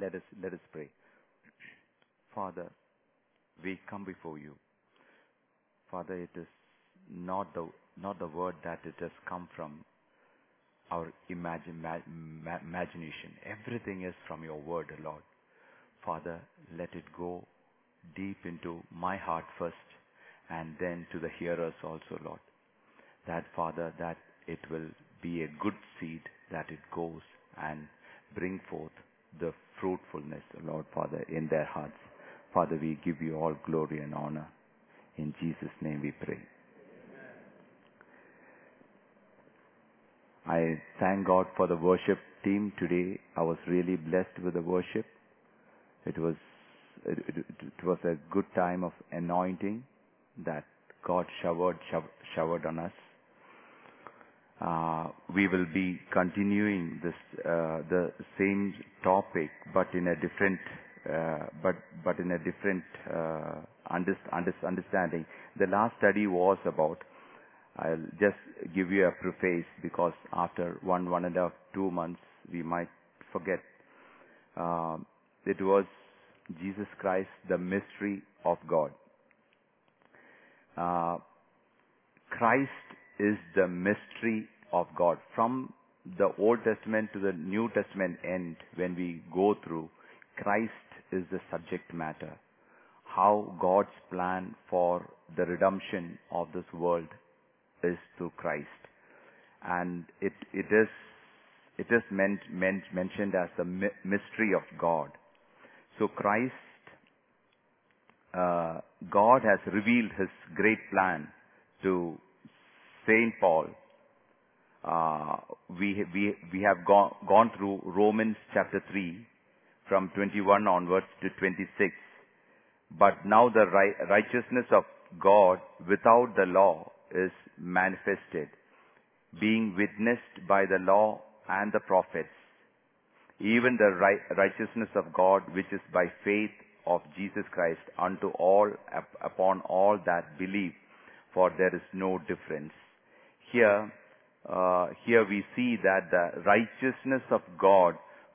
Let us, let us pray. Father, we come before you. Father, it is not the, not the word that it has come from our imagine, ma- ma- imagination. Everything is from your word, Lord. Father, let it go deep into my heart first and then to the hearers also, Lord. That, Father, that it will be a good seed that it goes and bring forth the fruitfulness, Lord Father, in their hearts. Father, we give you all glory and honor. In Jesus' name we pray. I thank God for the worship team today. I was really blessed with the worship. It was it, it, it was a good time of anointing that God showered show- showered on us. Uh, we will be continuing this uh, the same topic, but in a different uh, but but in a different under, under, understanding. The last study was about. I'll just give you a preface because after one one and a half two months we might forget. Um, it was Jesus Christ, the mystery of God. Uh, Christ is the mystery of God. From the Old Testament to the New Testament end, when we go through, Christ is the subject matter. How God's plan for the redemption of this world is through Christ. And it, it is, it is meant, meant, mentioned as the mystery of God. So Christ, uh, God has revealed His great plan to Saint Paul. Uh, we we we have gone gone through Romans chapter three, from 21 onwards to 26. But now the ri- righteousness of God without the law is manifested, being witnessed by the law and the prophets even the ri- righteousness of God which is by faith of Jesus Christ unto all up- upon all that believe for there is no difference here uh, here we see that the righteousness of God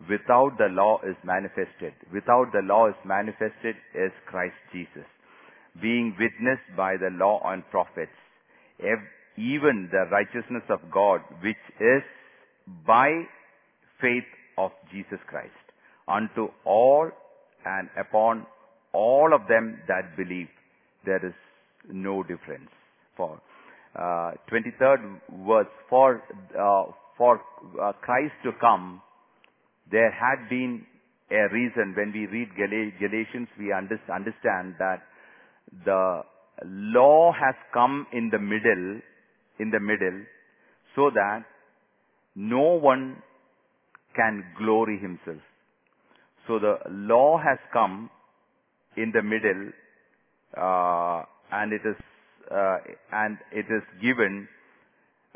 without the law is manifested. Without the law is manifested is Christ Jesus being witnessed by the law and prophets. Ev- even the righteousness of God which is by faith of Jesus Christ unto all and upon all of them that believe there is no difference. For uh, 23rd verse for uh, for uh, Christ to come there had been a reason when we read Gal- Galatians we under- understand that the law has come in the middle in the middle so that no one can glory himself. So the law has come in the middle, uh, and it is uh, and it is given.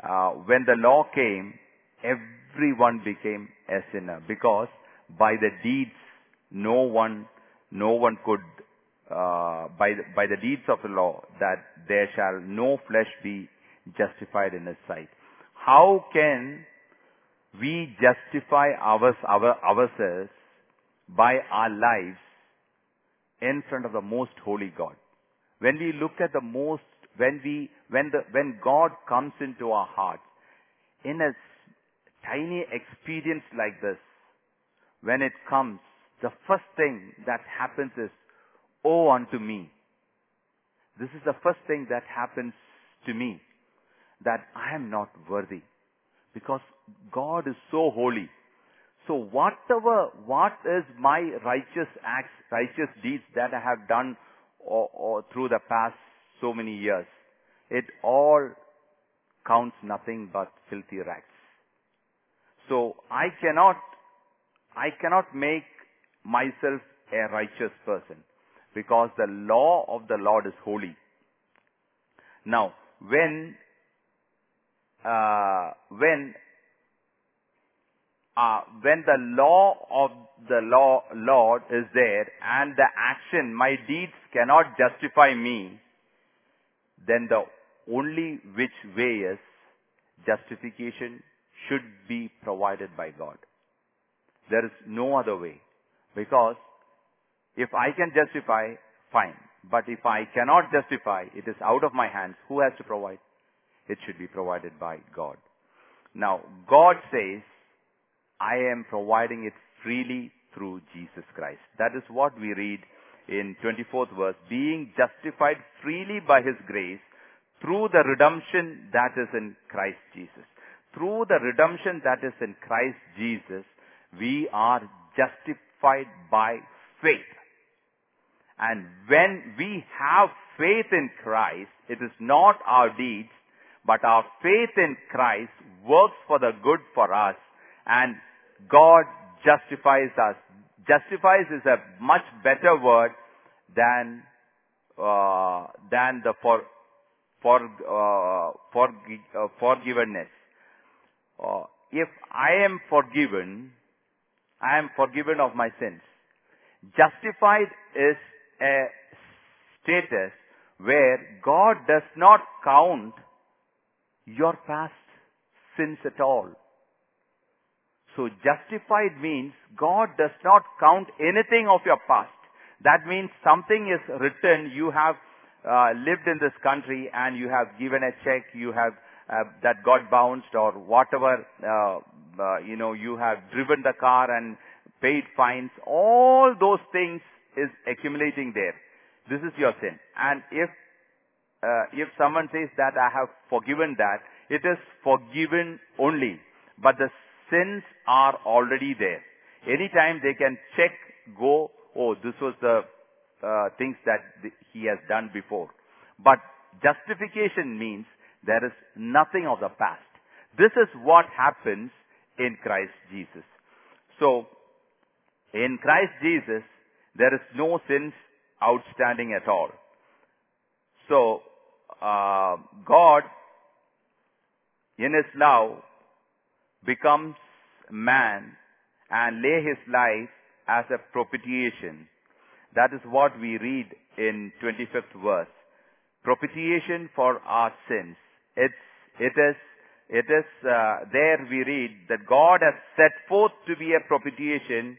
Uh, when the law came, everyone became a sinner because by the deeds, no one, no one could. Uh, by the, by the deeds of the law, that there shall no flesh be justified in His sight. How can we justify ours, our, ourselves by our lives in front of the most holy God. When we look at the most, when we, when the, when God comes into our hearts, in a tiny experience like this, when it comes, the first thing that happens is, Oh unto me. This is the first thing that happens to me, that I am not worthy because God is so holy. So whatever, what is my righteous acts, righteous deeds that I have done or, or through the past so many years, it all counts nothing but filthy rags. So I cannot, I cannot make myself a righteous person because the law of the Lord is holy. Now, when uh, when uh, when the law of the law Lord is there and the action, my deeds cannot justify me, then the only which way is justification should be provided by God. There is no other way. Because if I can justify, fine. But if I cannot justify, it is out of my hands. Who has to provide? It should be provided by God. Now, God says, I am providing it freely through Jesus Christ. That is what we read in 24th verse. Being justified freely by His grace through the redemption that is in Christ Jesus. Through the redemption that is in Christ Jesus, we are justified by faith. And when we have faith in Christ, it is not our deeds, but our faith in Christ works for the good for us and God justifies us. Justifies is a much better word than uh, than the for for uh, for uh, forgiveness. Uh, if I am forgiven, I am forgiven of my sins. Justified is a status where God does not count your past sins at all. So justified means God does not count anything of your past. That means something is written, you have uh, lived in this country and you have given a check, you have uh, that got bounced or whatever, uh, uh, you know, you have driven the car and paid fines. All those things is accumulating there. This is your sin. And if uh, if someone says that I have forgiven that, it is forgiven only. But the sins are already there. Anytime they can check, go, oh, this was the uh, things that th- he has done before. But justification means there is nothing of the past. This is what happens in Christ Jesus. So, in Christ Jesus, there is no sins outstanding at all. So, uh, God, in His love, becomes man and lay His life as a propitiation. That is what we read in 25th verse. Propitiation for our sins. It's, it is, it is, uh, there we read that God has set forth to be a propitiation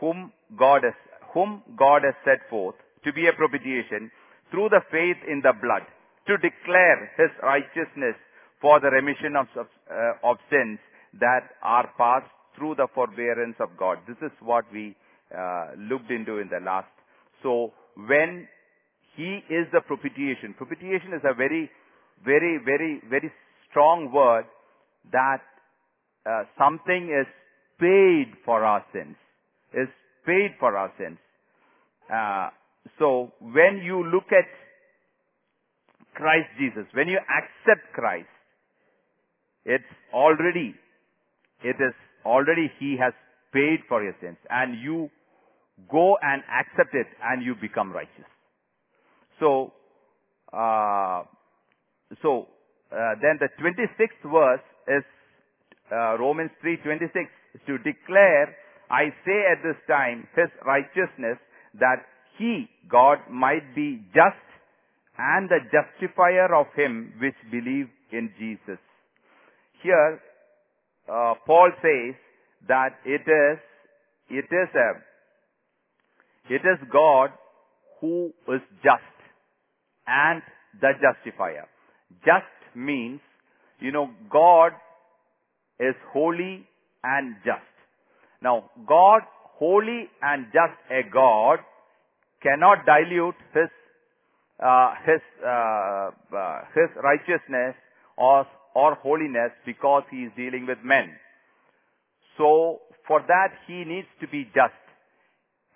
whom God has, whom God has set forth to be a propitiation through the faith in the blood to declare his righteousness for the remission of, of, uh, of sins that are passed through the forbearance of God. This is what we uh, looked into in the last. So when he is the propitiation, propitiation is a very, very, very, very strong word that uh, something is paid for our sins, is paid for our sins. Uh, so when you look at Christ Jesus, when you accept Christ, it's already, it is already He has paid for your sins and you go and accept it and you become righteous. So, uh, so, uh, then the 26th verse is uh, Romans 3:26 to declare, I say at this time, His righteousness that He, God, might be just and the justifier of him which believe in Jesus. Here, uh, Paul says that it is, it is a, it is God who is just and the justifier. Just means, you know, God is holy and just. Now, God, holy and just a God, cannot dilute his uh, his uh, uh, his righteousness or or holiness because he is dealing with men. So for that he needs to be just.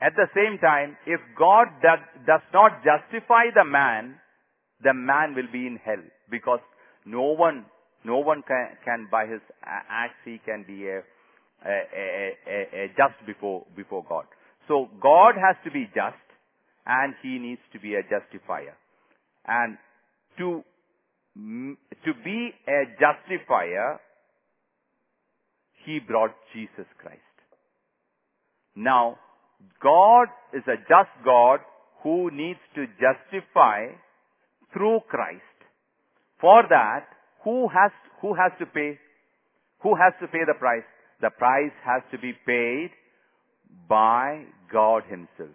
At the same time, if God does, does not justify the man, the man will be in hell because no one no one can, can by his acts he can be a, a, a, a, a just before before God. So God has to be just and he needs to be a justifier. And to, to be a justifier, he brought Jesus Christ. Now, God is a just God who needs to justify through Christ. For that, who has, who has to pay? Who has to pay the price? The price has to be paid by God Himself.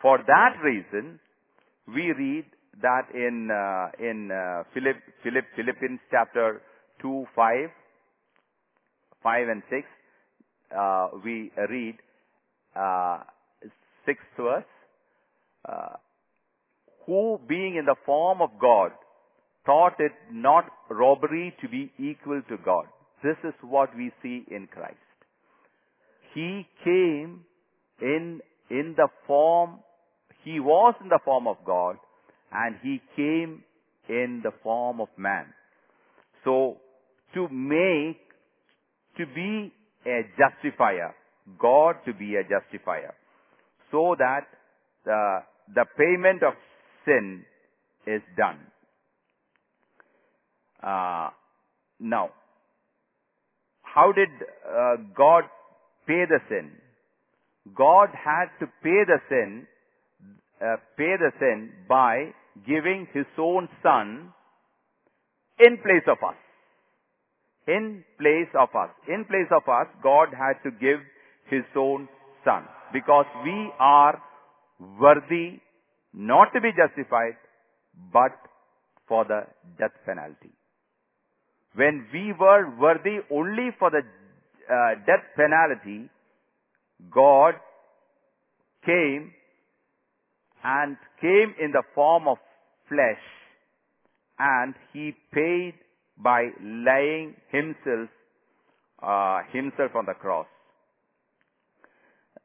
For that reason, we read that in uh, in uh, chapter 2, 5, 5 and 6, uh, we read uh, sixth verse, uh, who being in the form of God thought it not robbery to be equal to God. This is what we see in Christ. He came in, in the form, he was in the form of God and he came in the form of man. So, to make, to be a justifier, God to be a justifier, so that the, the payment of sin is done. Uh, now, how did uh, God pay the sin? God had to pay the sin, uh, pay the sin by giving His own Son in place of us. In place of us. In place of us, God had to give His own Son. Because we are worthy not to be justified, but for the death penalty. When we were worthy only for the uh, death penalty, God came and came in the form of flesh and he paid by laying himself uh, himself on the cross.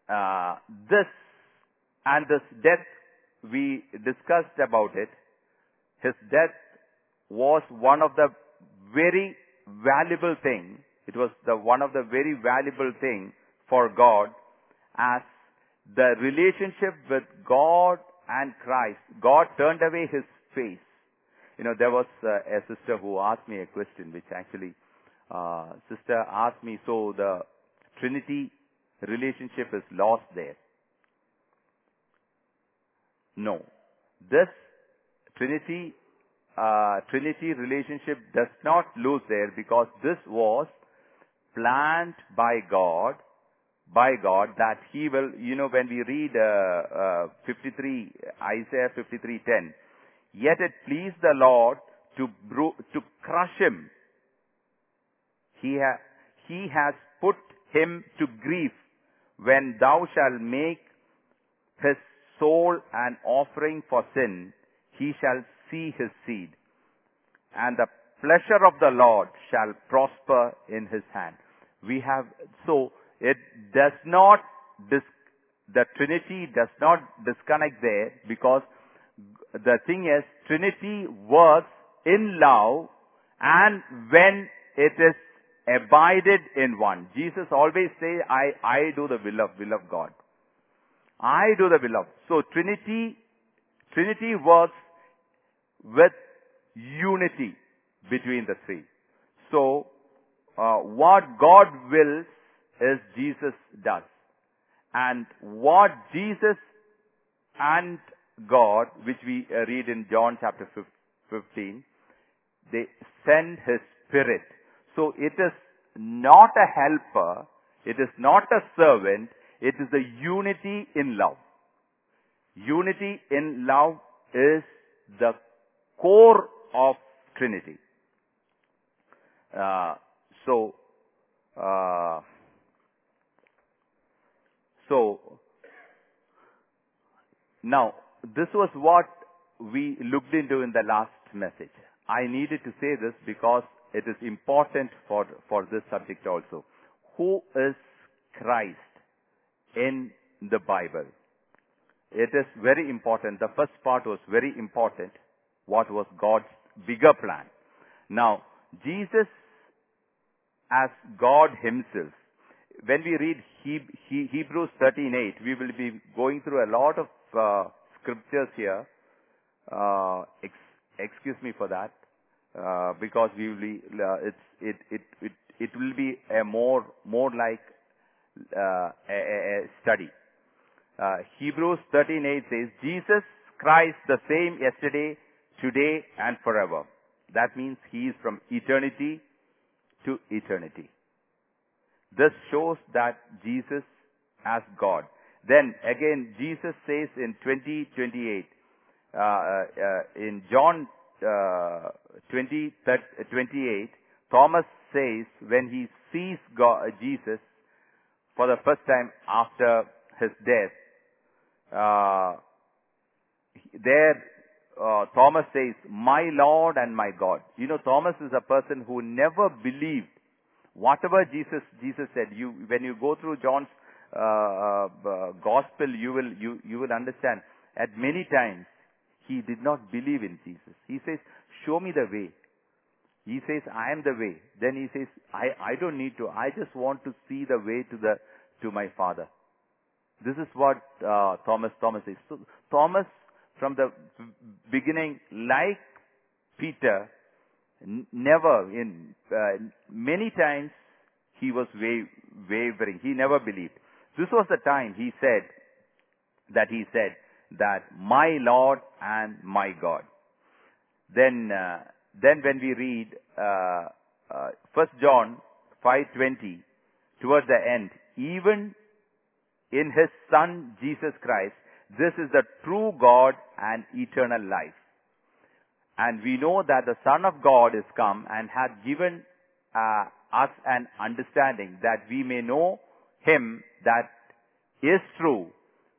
Uh, this and this death we discussed about it. His death was one of the very valuable thing. It was the one of the very valuable thing for God as the relationship with God and Christ. God turned away his face. You know, there was uh, a sister who asked me a question, which actually, uh, sister asked me, so the Trinity relationship is lost there. No. This Trinity, uh, Trinity relationship does not lose there because this was planned by God, by God that He will, you know, when we read uh, uh, 53, Isaiah 53:10, yet it pleased the Lord to to crush him. He ha- He has put him to grief when thou shalt make his soul an offering for sin, he shall see his seed. And the pleasure of the Lord shall prosper in his hand. We have, so it does not, the Trinity does not disconnect there because the thing is, Trinity works in love and when it is abided in one. Jesus always say, I, I do the will of, will of God. I do the will of. So Trinity, Trinity works with unity between the three. So, uh, what God wills is Jesus does. And what Jesus and God, which we uh, read in John chapter 15, they send His Spirit. So it is not a helper, it is not a servant, it is the unity in love. Unity in love is the core of Trinity. Uh, so, uh, so now this was what we looked into in the last message. I needed to say this because it is important for for this subject also. Who is Christ? in the Bible. It is very important. The first part was very important. What was God's bigger plan? Now, Jesus as God himself. When we read he- he- Hebrews 13:8, we will be going through a lot of uh, scriptures here. Uh, ex- excuse me for that, uh, because we will be, uh, it's, it, it, it, it will be a more, more like uh, a, a, study. Uh, Hebrews 13:8 says, Jesus Christ the same yesterday, today, and forever. That means He is from eternity to eternity. This shows that Jesus as God. Then again, Jesus says in 2028, uh, uh, in John uh, 20, 28, Thomas says when he sees God, Jesus for the first time after his death, uh, there uh, Thomas says, "My Lord and my God." You know, Thomas is a person who never believed whatever Jesus Jesus said. You when you go through John's uh, uh, gospel, you will you you will understand. At many times, he did not believe in Jesus. He says, "Show me the way." He says, "I am the way." Then he says, "I I don't need to. I just want to see the way to the to my Father." This is what uh, Thomas Thomas says. So Thomas, from the beginning, like Peter, never in uh, many times he was wa- wavering. He never believed. This was the time he said that he said that my Lord and my God. Then, uh, then when we read uh, uh, First John five twenty, towards the end, even in His Son Jesus Christ, this is the true God and eternal life. And we know that the Son of God is come and hath given uh, us an understanding that we may know Him that is true,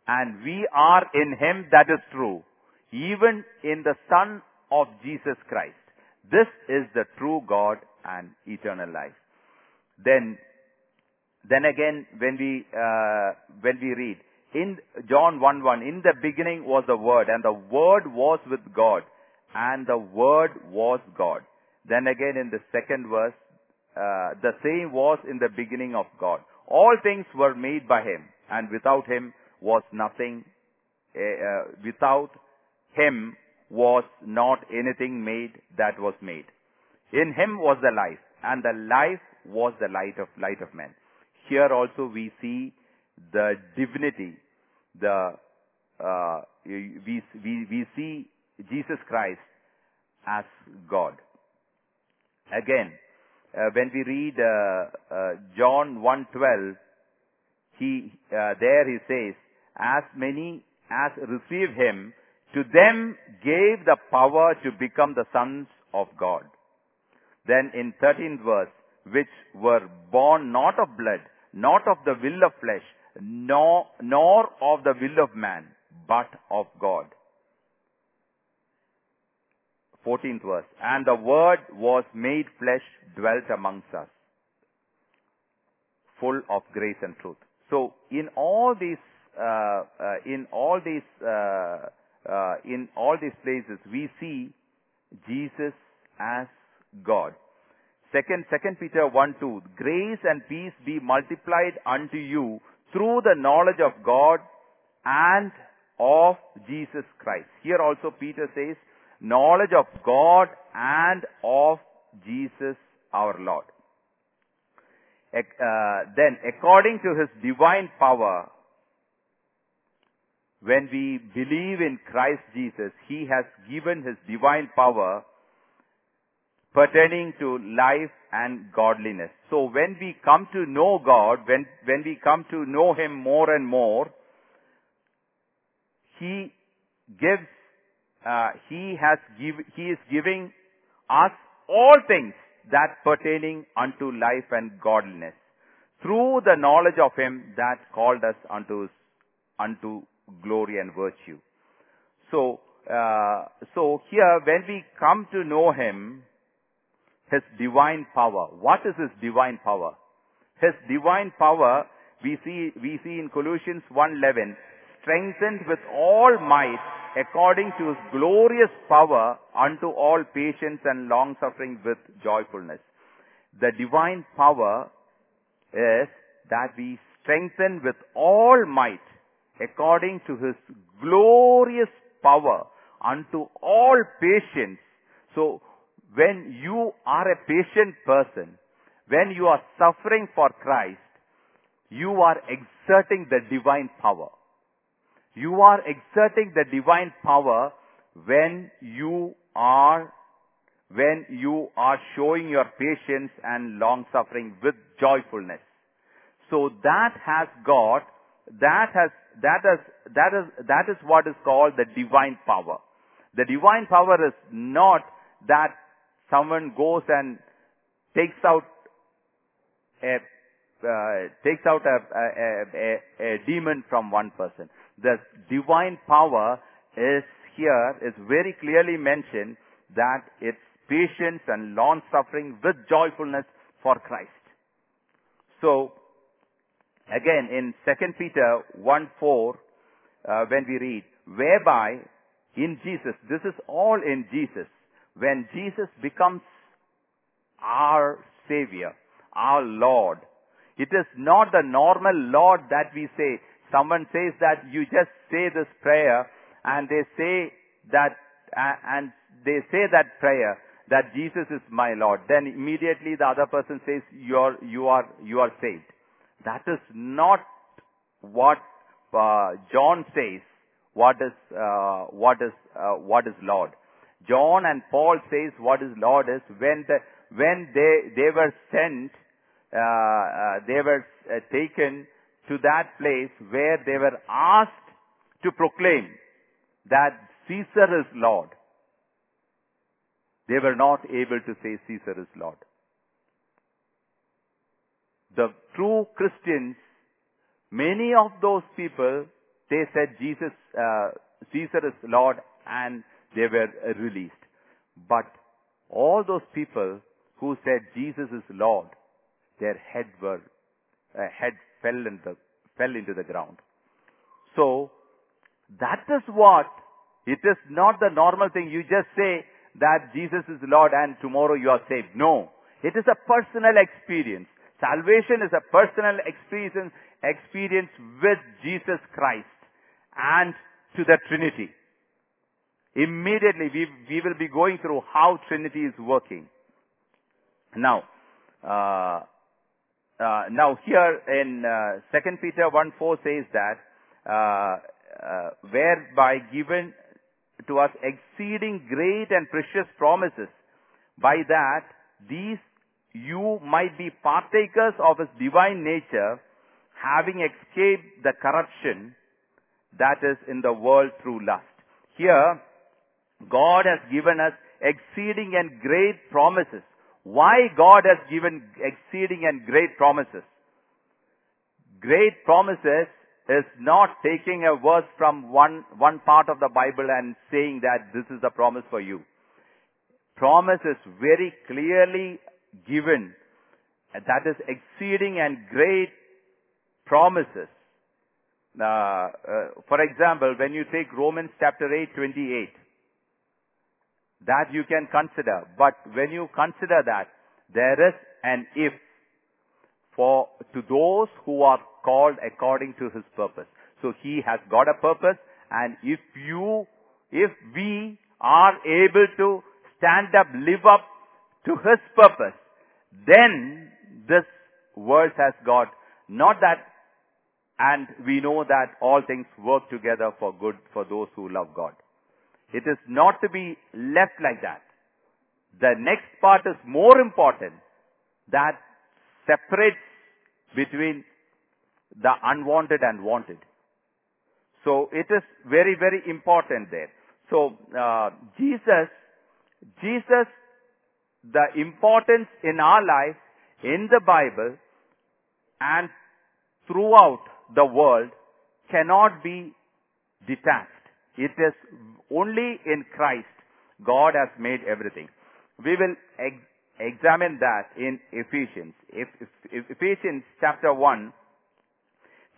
and we are in Him that is true, even in the Son of Jesus Christ. This is the true God and eternal life. Then, then again, when we uh, when we read in John 1:1, in the beginning was the Word, and the Word was with God, and the Word was God. Then again, in the second verse, uh, the same was in the beginning of God. All things were made by Him, and without Him was nothing. Uh, uh, without Him was not anything made that was made. In Him was the life, and the life was the light of light of men. Here also we see the divinity, the uh, we, we we see Jesus Christ as God. Again, uh, when we read uh, uh, John 1:12, he uh, there he says, "As many as receive him, to them gave the power to become the sons of God." Then in 13th verse, which were born not of blood, not of the will of flesh, nor, nor of the will of man, but of God. 14th verse, and the word was made flesh, dwelt amongst us, full of grace and truth. So in all these, uh, uh, in all these, uh, uh, in all these places, we see Jesus as God. Second, Second Peter 1 2, grace and peace be multiplied unto you through the knowledge of God and of Jesus Christ. Here also Peter says, knowledge of God and of Jesus our Lord. Uh, then, according to his divine power, when we believe in Christ Jesus, he has given his divine power pertaining to life and godliness. So when we come to know God, when, when we come to know Him more and more, He gives, uh, He has give, He is giving us all things that pertaining unto life and godliness through the knowledge of Him that called us unto, unto glory and virtue. So, uh, so here when we come to know Him, his divine power. What is His divine power? His divine power, we see, we see in Colossians 1.11, strengthened with all might according to His glorious power unto all patience and long suffering with joyfulness. The divine power is that we strengthen with all might according to His glorious power unto all patience. So when you are a patient person, when you are suffering for Christ, you are exerting the divine power. You are exerting the divine power when you are when you are showing your patience and long suffering with joyfulness. So that has got that has, that is, that is, that is what is called the divine power. The divine power is not that someone goes and takes out a, uh, takes out a, a, a, a demon from one person. The divine power is here, is very clearly mentioned that it's patience and long suffering with joyfulness for Christ. So, again in 2 Peter 1 4, uh, when we read, whereby in Jesus, this is all in Jesus, when Jesus becomes our Savior, our Lord, it is not the normal Lord that we say. Someone says that you just say this prayer and they say that, uh, and they say that prayer that Jesus is my Lord. Then immediately the other person says you're, you are, you are saved. That is not what uh, John says. What is uh, what is uh, what is Lord? John and Paul says what is Lord is when the when they they were sent, uh, uh, they were taken to that place where they were asked to proclaim that Caesar is Lord. They were not able to say Caesar is Lord. The true Christians, many of those people, they said Jesus, uh, Caesar is Lord and they were released. But all those people who said Jesus is Lord, their head were, uh, head fell, in the, fell into the ground. So, that is what, it is not the normal thing. You just say that Jesus is Lord and tomorrow you are saved. No. It is a personal experience. Salvation is a personal experience, experience with Jesus Christ and to the Trinity. Immediately we, we will be going through how Trinity is working. Now, uh, uh, now here in uh, 2 Peter 1 4 says that, uh, uh, whereby given to us exceeding great and precious promises, by that these you might be partakers of his divine nature, having escaped the corruption that is in the world through lust. Here, God has given us exceeding and great promises. Why God has given exceeding and great promises? Great promises is not taking a verse from one, one part of the Bible and saying that this is the promise for you. Promise is very clearly given. That is exceeding and great promises. Uh, uh, for example, when you take Romans chapter 8, 28, that you can consider. But when you consider that, there is an if for to those who are called according to his purpose. So he has got a purpose and if you, if we are able to stand up, live up to his purpose, then this verse has got not that and we know that all things work together for good for those who love God. It is not to be left like that. The next part is more important that separates between the unwanted and wanted. So it is very, very important there. So uh, Jesus, Jesus, the importance in our life, in the Bible, and throughout the world cannot be detached. It is only in Christ God has made everything. We will ex- examine that in Ephesians. If, if, Ephesians chapter 1,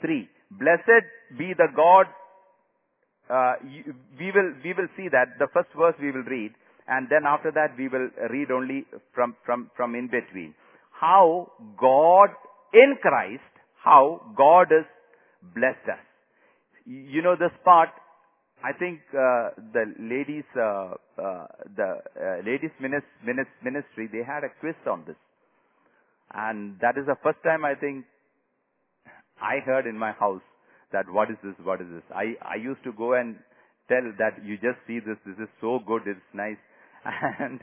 3. Blessed be the God, uh, we will, we will see that, the first verse we will read, and then after that we will read only from, from, from in between. How God in Christ, how God has blessed us. You know this part, I think uh, the ladies, uh, uh, the uh, ladies ministry, they had a quiz on this, and that is the first time I think I heard in my house that what is this, what is this. I I used to go and tell that you just see this, this is so good, it's nice, and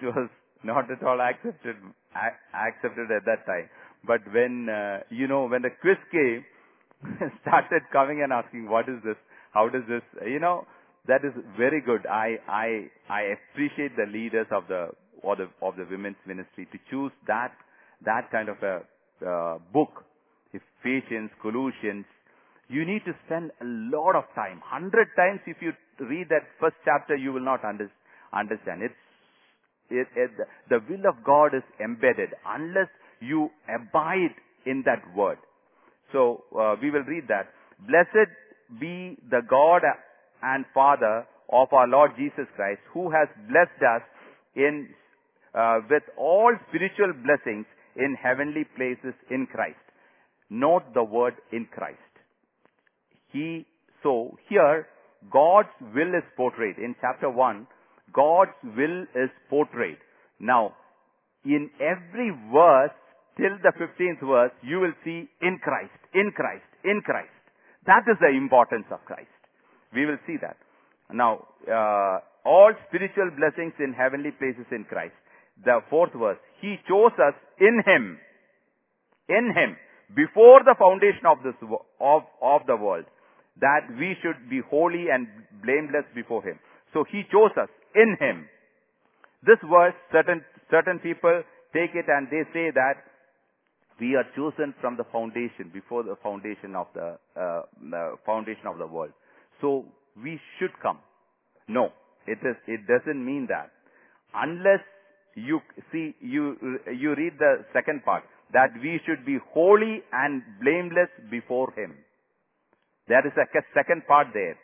it was not at all accepted accepted at that time. But when uh, you know when the quiz came, started coming and asking, what is this? How does this, you know, that is very good. I, I, I appreciate the leaders of the, or the, of the women's ministry to choose that, that kind of a, uh, book. Ephesians, Colossians. You need to spend a lot of time. Hundred times if you read that first chapter, you will not under, understand. It's, it, it, the will of God is embedded unless you abide in that word. So uh, we will read that. Blessed be the God and Father of our Lord Jesus Christ, who has blessed us in uh, with all spiritual blessings in heavenly places in Christ. Note the word in Christ. He so here God's will is portrayed in chapter one. God's will is portrayed. Now, in every verse till the 15th verse, you will see in Christ, in Christ, in Christ. That is the importance of Christ. We will see that. Now, uh, all spiritual blessings in heavenly places in Christ. The fourth verse, He chose us in Him, in Him, before the foundation of this, of, of the world, that we should be holy and blameless before Him. So He chose us in Him. This verse, certain, certain people take it and they say that we are chosen from the foundation, before the foundation of the, uh, the foundation of the world. So we should come. No, it is, it doesn't mean that. Unless you see, you, you read the second part, that we should be holy and blameless before Him. There is a second part there.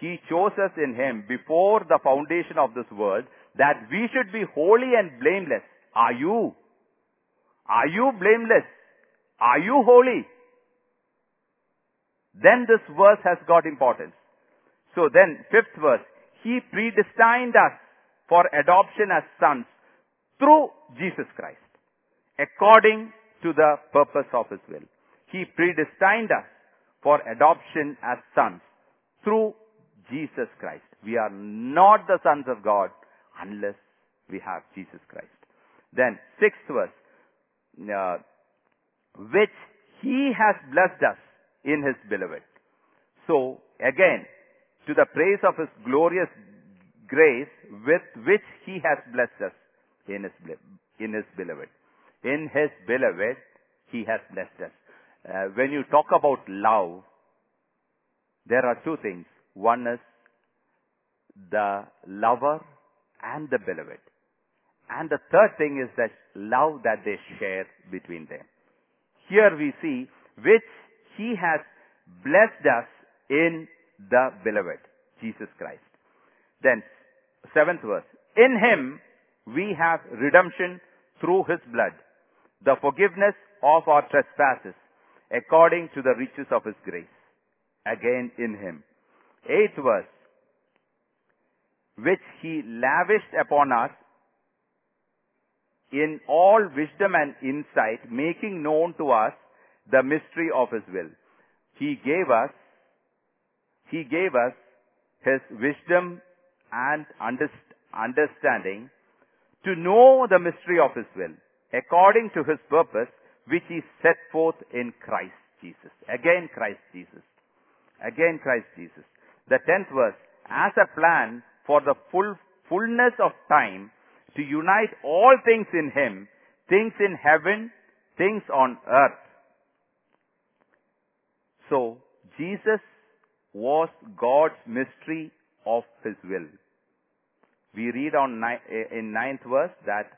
He chose us in Him before the foundation of this world that we should be holy and blameless. Are you? Are you blameless? Are you holy? Then this verse has got importance. So then, fifth verse, He predestined us for adoption as sons through Jesus Christ, according to the purpose of His will. He predestined us for adoption as sons through Jesus Christ. We are not the sons of God unless we have Jesus Christ. Then, sixth verse, uh, which He has blessed us in His beloved. So, again, to the praise of His glorious grace with which He has blessed us in His, in His beloved. In His beloved, He has blessed us. Uh, when you talk about love, there are two things. One is the lover and the beloved. And the third thing is that love that they share between them. Here we see which he has blessed us in the beloved, Jesus Christ. Then, seventh verse. In him we have redemption through his blood, the forgiveness of our trespasses, according to the riches of his grace. Again in him. Eighth verse. Which he lavished upon us in all wisdom and insight, making known to us the mystery of his will. He gave us, he gave us his wisdom and understanding to know the mystery of his will, according to his purpose, which he set forth in Christ Jesus. Again Christ Jesus. Again Christ Jesus. The tenth verse, as a plan for the full fullness of time, to unite all things in Him, things in heaven, things on earth. So, Jesus was God's mystery of His will. We read on in ninth verse that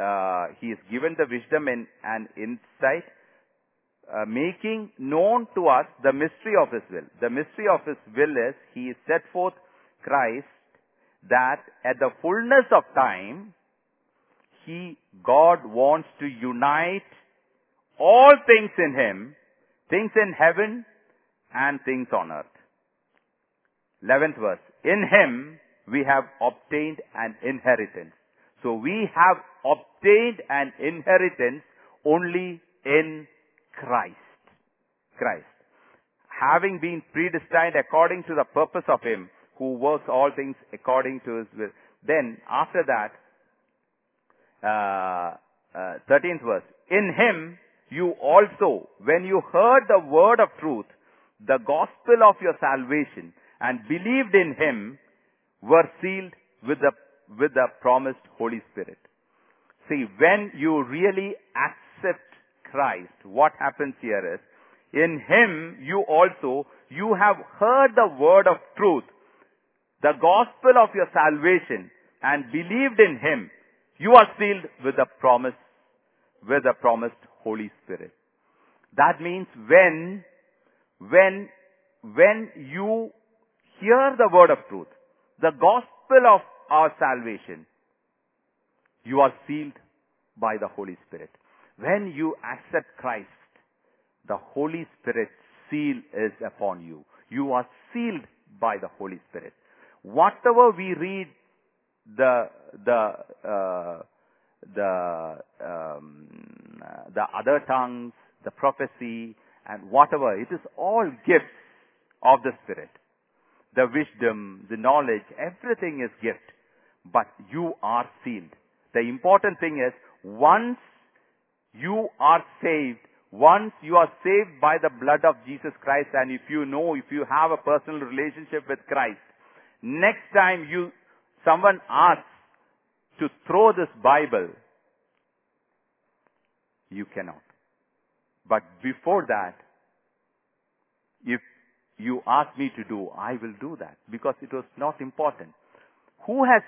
uh, He is given the wisdom and, and insight, uh, making known to us the mystery of His will. The mystery of His will is He set forth Christ that at the fullness of time, He, God wants to unite all things in Him, things in heaven and things on earth. 11th verse. In Him we have obtained an inheritance. So we have obtained an inheritance only in Christ. Christ. Having been predestined according to the purpose of Him who works all things according to his will. Then, after that, uh, uh, 13th verse, in him you also, when you heard the word of truth, the gospel of your salvation, and believed in him, were sealed with the, with the promised Holy Spirit. See, when you really accept Christ, what happens here is, in him you also, you have heard the word of truth, the gospel of your salvation, and believed in him, you are sealed with the promise, with the promised Holy Spirit. That means when, when, when you hear the word of truth, the gospel of our salvation, you are sealed by the Holy Spirit. When you accept Christ, the Holy Spirit seal is upon you. You are sealed by the Holy Spirit. Whatever we read the the uh, the um, the other tongues, the prophecy, and whatever, it is all gifts of the Spirit. The wisdom, the knowledge, everything is gift, but you are sealed. The important thing is once you are saved, once you are saved by the blood of Jesus Christ, and if you know, if you have a personal relationship with Christ, next time you someone asks to throw this Bible, you cannot. But before that, if you ask me to do, I will do that because it was not important. Who has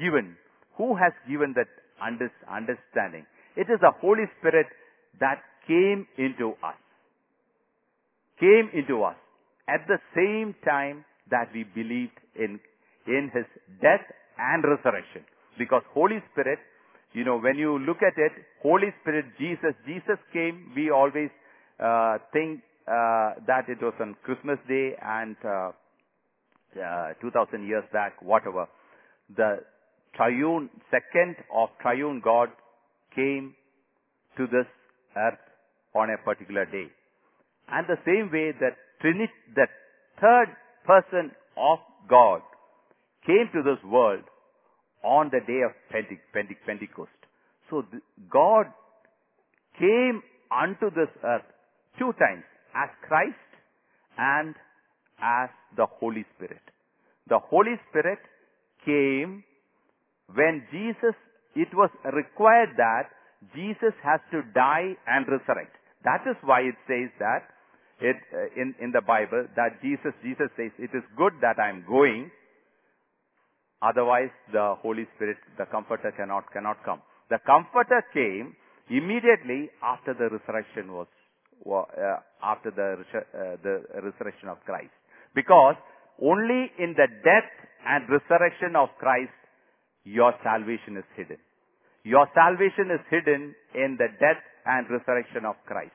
given, who has given that under, understanding? It is the Holy Spirit that came into us. Came into us at the same time that we believed in, in His death and resurrection. Because Holy Spirit, you know, when you look at it, Holy Spirit, Jesus, Jesus came, we always uh, think uh, that it was on Christmas Day and uh, uh, 2000 years back, whatever. The triune, second of triune God came to this earth on a particular day. And the same way that Trinity, the third person of God came to this world on the day of Pentecost. So God came unto this earth two times as Christ and as the Holy Spirit. The Holy Spirit came when Jesus, it was required that Jesus has to die and resurrect. That is why it says that it, uh, in, in the Bible that Jesus, Jesus says, it is good that I am going, otherwise the Holy Spirit, the Comforter cannot, cannot come. The Comforter came immediately after the resurrection was, uh, after the, uh, the resurrection of Christ. Because only in the death and resurrection of Christ, your salvation is hidden. Your salvation is hidden in the death and resurrection of Christ.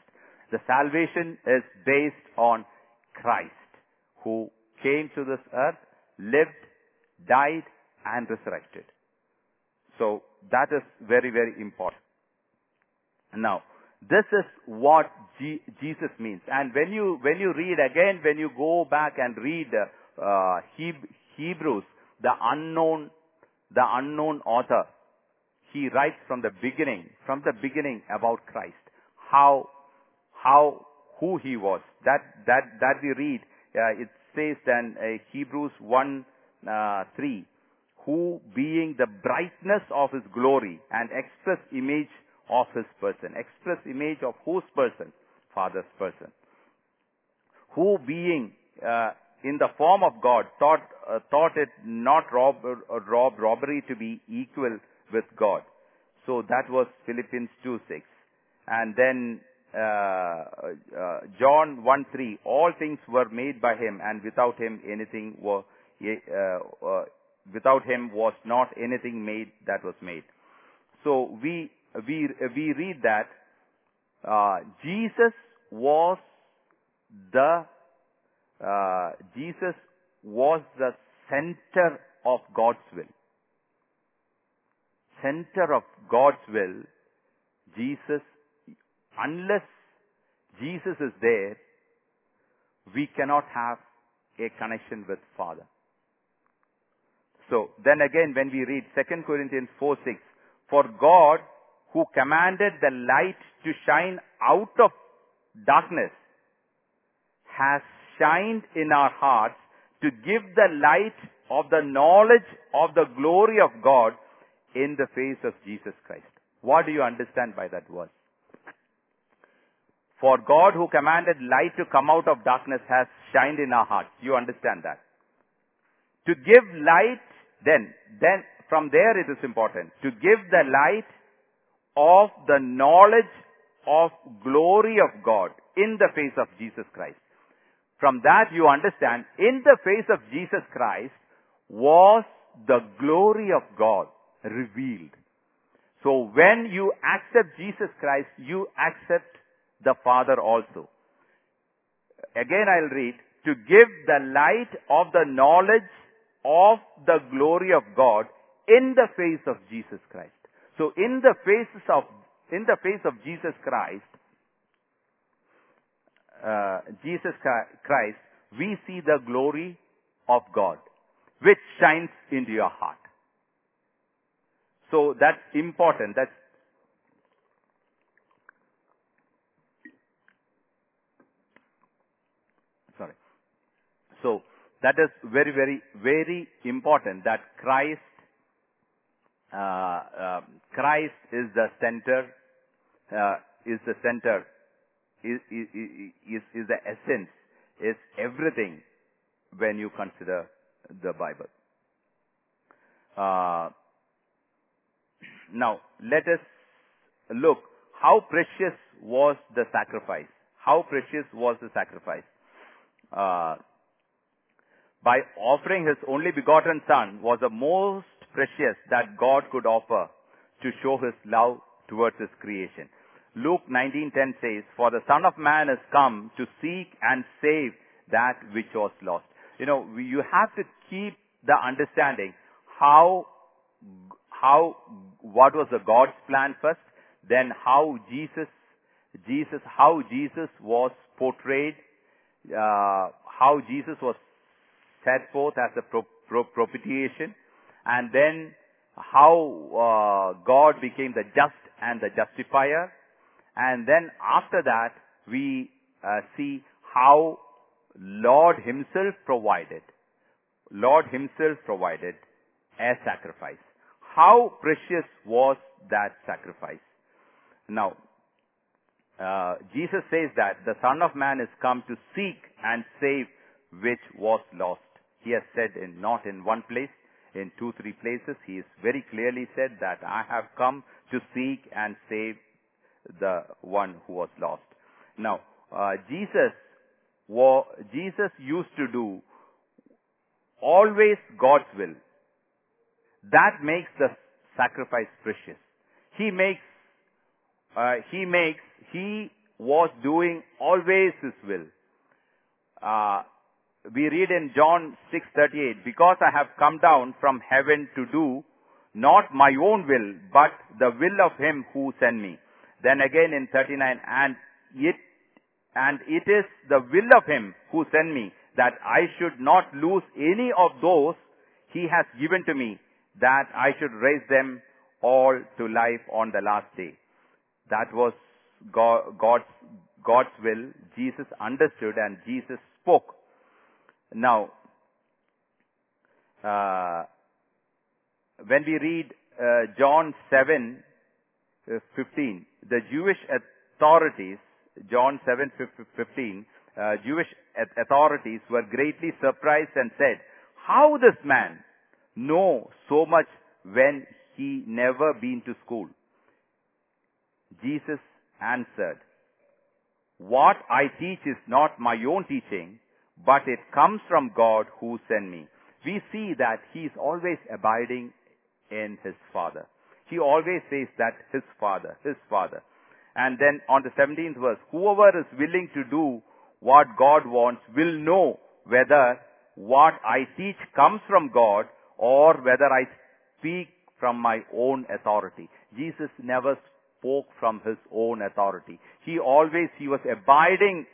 The salvation is based on Christ, who came to this earth, lived, died, and resurrected. So that is very, very important. Now, this is what G- Jesus means. And when you, when you read again, when you go back and read uh, Heb- Hebrews, the unknown, the unknown author, he writes from the beginning, from the beginning about Christ, how, how, who he was. That, that, that we read, uh, it says then, uh, Hebrews 1, uh, 3, who being the brightness of his glory and express image of his person. Express image of whose person? Father's person. Who being uh, in the form of God thought uh, thought it not rob, rob robbery to be equal with God. So that was Philippians 2 6. And then uh, uh, John 1 3. All things were made by him, and without him anything were uh, uh, without him was not anything made that was made. So we we we read that uh, Jesus was the uh, Jesus was the center of God's will. Center of God's will, Jesus, unless Jesus is there, we cannot have a connection with Father. So, then again when we read 2 Corinthians 4 6, for God who commanded the light to shine out of darkness has shined in our hearts to give the light of the knowledge of the glory of God in the face of Jesus Christ. What do you understand by that verse? For God who commanded light to come out of darkness has shined in our hearts. You understand that? To give light, then, then from there it is important. To give the light of the knowledge of glory of God in the face of Jesus Christ. From that you understand, in the face of Jesus Christ was the glory of God revealed. So when you accept Jesus Christ, you accept the Father also. Again I'll read, to give the light of the knowledge of the glory of God in the face of Jesus Christ. So in the faces of, in the face of Jesus Christ, uh, Jesus Christ, we see the glory of God, which shines into your heart. So that's important. That's sorry. So that is very, very, very important that Christ, uh, uh, Christ is the center, uh, is the center, is, is, is, is the essence, is everything when you consider the Bible. Uh, now, let us look how precious was the sacrifice. How precious was the sacrifice. Uh, by offering his only begotten son was the most precious that God could offer to show his love towards his creation. Luke 19:10 says, "For the Son of Man has come to seek and save that which was lost." You know, you have to keep the understanding how how what was the God's plan first, then how Jesus Jesus how Jesus was portrayed, uh, how Jesus was set forth as a pro, pro, propitiation, and then how uh, God became the just and the justifier, and then after that we uh, see how Lord Himself provided, Lord Himself provided a sacrifice. How precious was that sacrifice? Now, uh, Jesus says that the Son of Man is come to seek and save which was lost. He has said in not in one place, in two, three places, he has very clearly said that I have come to seek and save the one who was lost. Now, uh, Jesus, wa- Jesus used to do always God's will. That makes the sacrifice precious. He makes, uh, he makes, he was doing always his will. Uh, we read in John 6:38, because I have come down from heaven to do not my own will, but the will of him who sent me. Then again in 39, and it, and it is the will of him who sent me that I should not lose any of those he has given to me, that I should raise them all to life on the last day. That was God, God's, God's will. Jesus understood and Jesus spoke. Now, uh, when we read uh, John 7, uh, 15, the Jewish authorities, John 7, 15, uh, Jewish authorities were greatly surprised and said, how this man know so much when he never been to school? Jesus answered, what I teach is not my own teaching, but it comes from God who sent me. We see that he is always abiding in his Father. He always says that his Father, his Father. And then on the 17th verse, whoever is willing to do what God wants will know whether what I teach comes from God or whether I speak from my own authority. Jesus never spoke from his own authority. He always, he was abiding,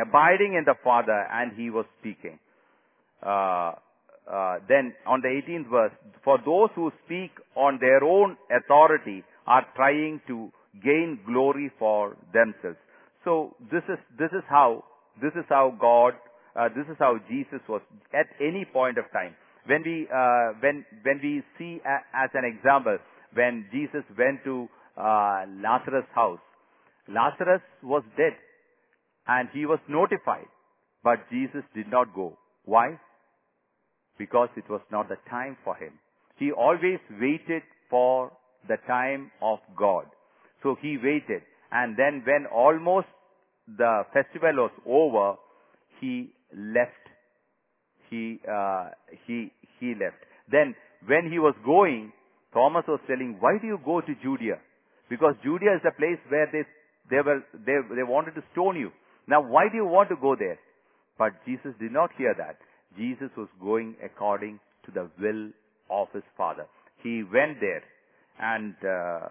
abiding in the Father and he was speaking. Uh, uh, then on the 18th verse, for those who speak on their own authority are trying to gain glory for themselves. So this is, this is how, this is how God, uh, this is how Jesus was at any point of time. When we, uh, when, when we see a, as an example, when Jesus went to uh, Lazarus' house, Lazarus was dead and he was notified, but Jesus did not go. Why? Because it was not the time for him. He always waited for the time of God. So he waited. And then when almost the festival was over, he left. He, uh, he, he left. Then when he was going, Thomas was telling, why do you go to Judea? Because Judea is the place where they, they were, they, they wanted to stone you. Now why do you want to go there? But Jesus did not hear that. Jesus was going according to the will of his Father. He went there and uh,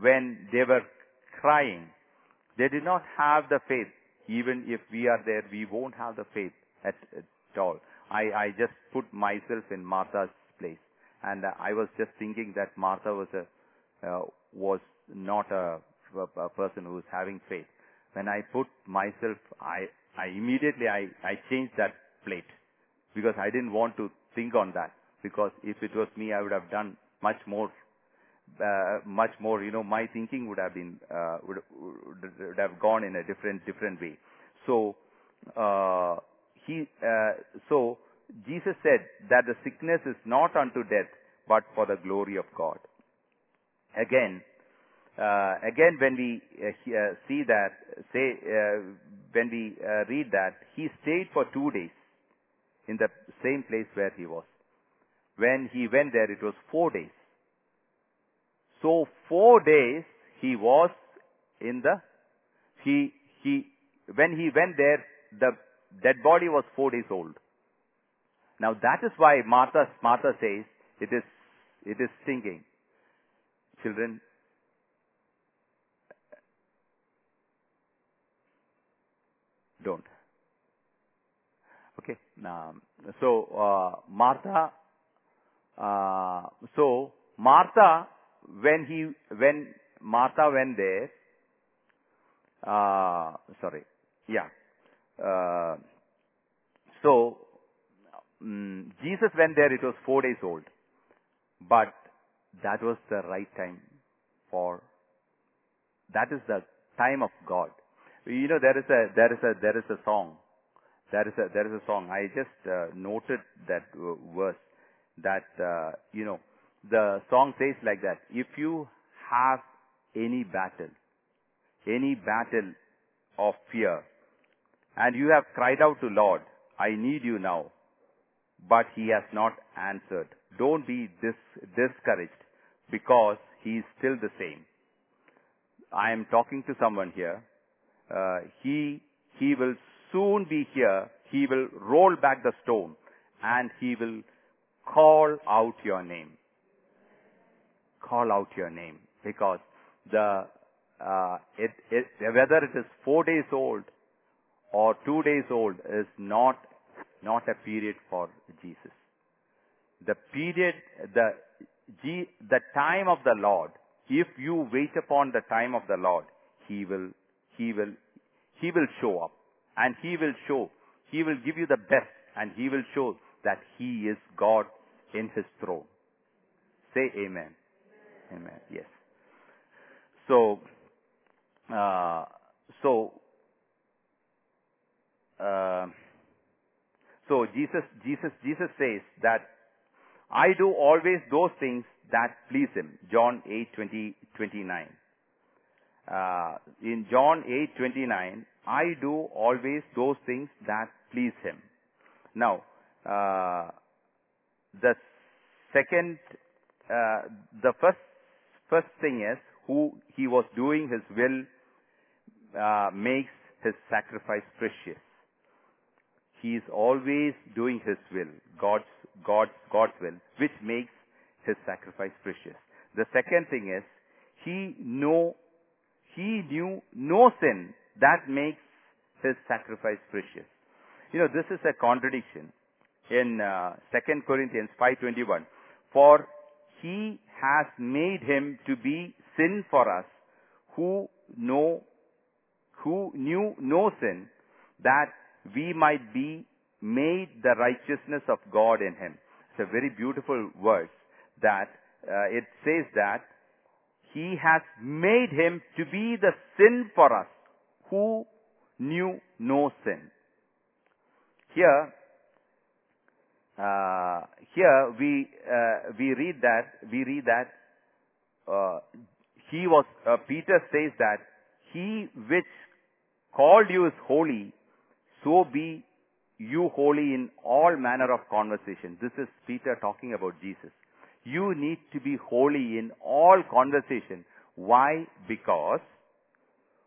when they were crying, they did not have the faith. Even if we are there, we won't have the faith at, at all. I, I just put myself in Martha's place. And uh, I was just thinking that Martha was a, uh, was not a, a, a person who was having faith. When I put myself, I, I immediately, I, I changed that plate. Because I didn't want to think on that. Because if it was me, I would have done much more uh, much more, you know, my thinking would have been, uh, would, would have gone in a different, different way. So, uh, he, uh, so Jesus said that the sickness is not unto death, but for the glory of God. Again, uh, again when we uh, see that, say, when we read that, he stayed for two days in the same place where he was. When he went there, it was four days. So four days he was in the, he, he, when he went there, the dead body was four days old. Now that is why Martha, Martha says, it is, it is stinking. Children, don't. Okay. Um, so uh, Martha. Uh, so Martha when he, when Martha went there, uh, sorry, yeah. Uh, so, um, Jesus went there, it was four days old. But that was the right time for, that is the time of God. You know, there is a, there is a, there is a song. There is a, there is a song. I just uh, noted that uh, verse that, uh, you know, the song says like that, if you have any battle, any battle of fear, and you have cried out to Lord, I need you now, but he has not answered. Don't be dis- discouraged because he is still the same. I am talking to someone here. Uh, he, he will soon be here. He will roll back the stone and he will call out your name call out your name because the uh, it, it, whether it is four days old or two days old is not not a period for Jesus. The period, the the time of the Lord. If you wait upon the time of the Lord, He will He will He will show up, and He will show He will give you the best, and He will show that He is God in His throne. Say Amen. Amen. Yes. So, uh, so, uh, so Jesus, Jesus, Jesus says that I do always those things that please Him. John 8, 20, 29. Uh, in John 8, 29, I do always those things that please Him. Now, uh, the second, uh, the first First thing is, who he was doing his will uh, makes his sacrifice precious. He is always doing his will, God's, God's, God's will, which makes his sacrifice precious. The second thing is, he know, he knew no sin that makes his sacrifice precious. You know, this is a contradiction in uh, 2 Corinthians 5.21. For he has made him to be sin for us who know, who knew no sin, that we might be made the righteousness of God in him. It's a very beautiful verse that uh, it says that he has made him to be the sin for us who knew no sin. Here, uh, here we uh, we read that we read that uh, he was uh, Peter says that he which called you is holy, so be you holy in all manner of conversation. This is Peter talking about Jesus. You need to be holy in all conversation. Why? Because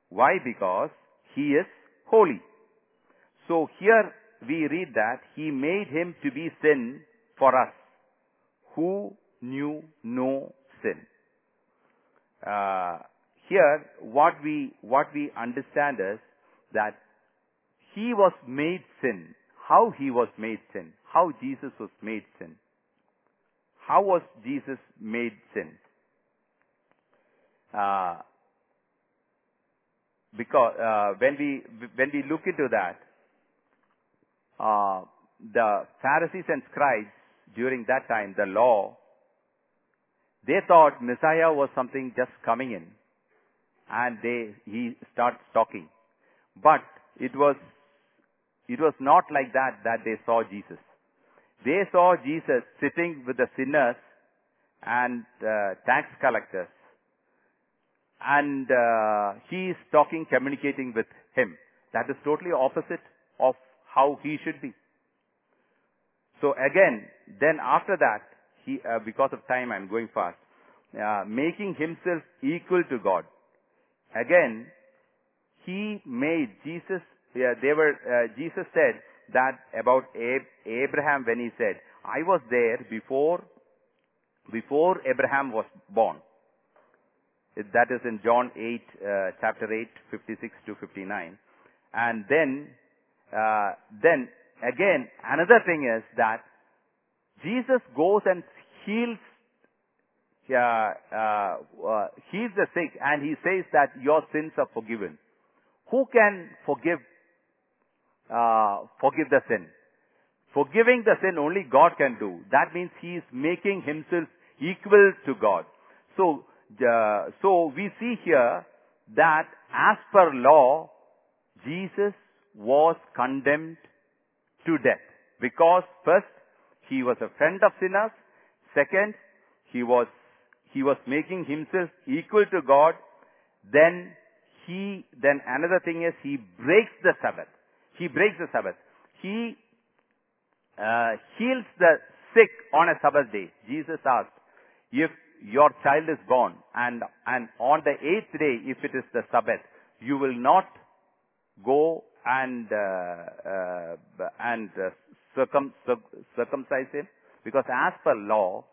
why? Because he is holy. So here we read that he made him to be sin for us who knew no sin. Uh, here what we, what we understand is that he was made sin. How he was made sin. How Jesus was made sin. How was Jesus made sin? Uh, because uh, when we when we look into that, uh, the Pharisees and scribes during that time, the law, they thought Messiah was something just coming in, and they he starts talking, but it was it was not like that that they saw Jesus. They saw Jesus sitting with the sinners and uh, tax collectors and uh, he is talking, communicating with him. That is totally opposite of how he should be. So again, then after that, he, uh, because of time, I'm going fast, uh, making himself equal to God. Again, he made Jesus. They were. Uh, Jesus said that about Ab- Abraham when he said, "I was there before, before Abraham was born." That is in John 8, uh, chapter 8, 56 to 59. And then, uh, then again, another thing is that Jesus goes and heals, uh, uh, uh, heals the sick and he says that your sins are forgiven. Who can forgive, uh, forgive the sin? Forgiving the sin only God can do. That means he is making himself equal to God. So, uh, so we see here that as per law, Jesus was condemned to death. Because first, he was a friend of sinners. Second, he was, he was making himself equal to God. Then he, then another thing is he breaks the Sabbath. He breaks the Sabbath. He uh, heals the sick on a Sabbath day. Jesus asked, if your child is born and, and on the eighth day, if it is the Sabbath, you will not go and, uh, uh, and uh, circum, circumcise him because as per law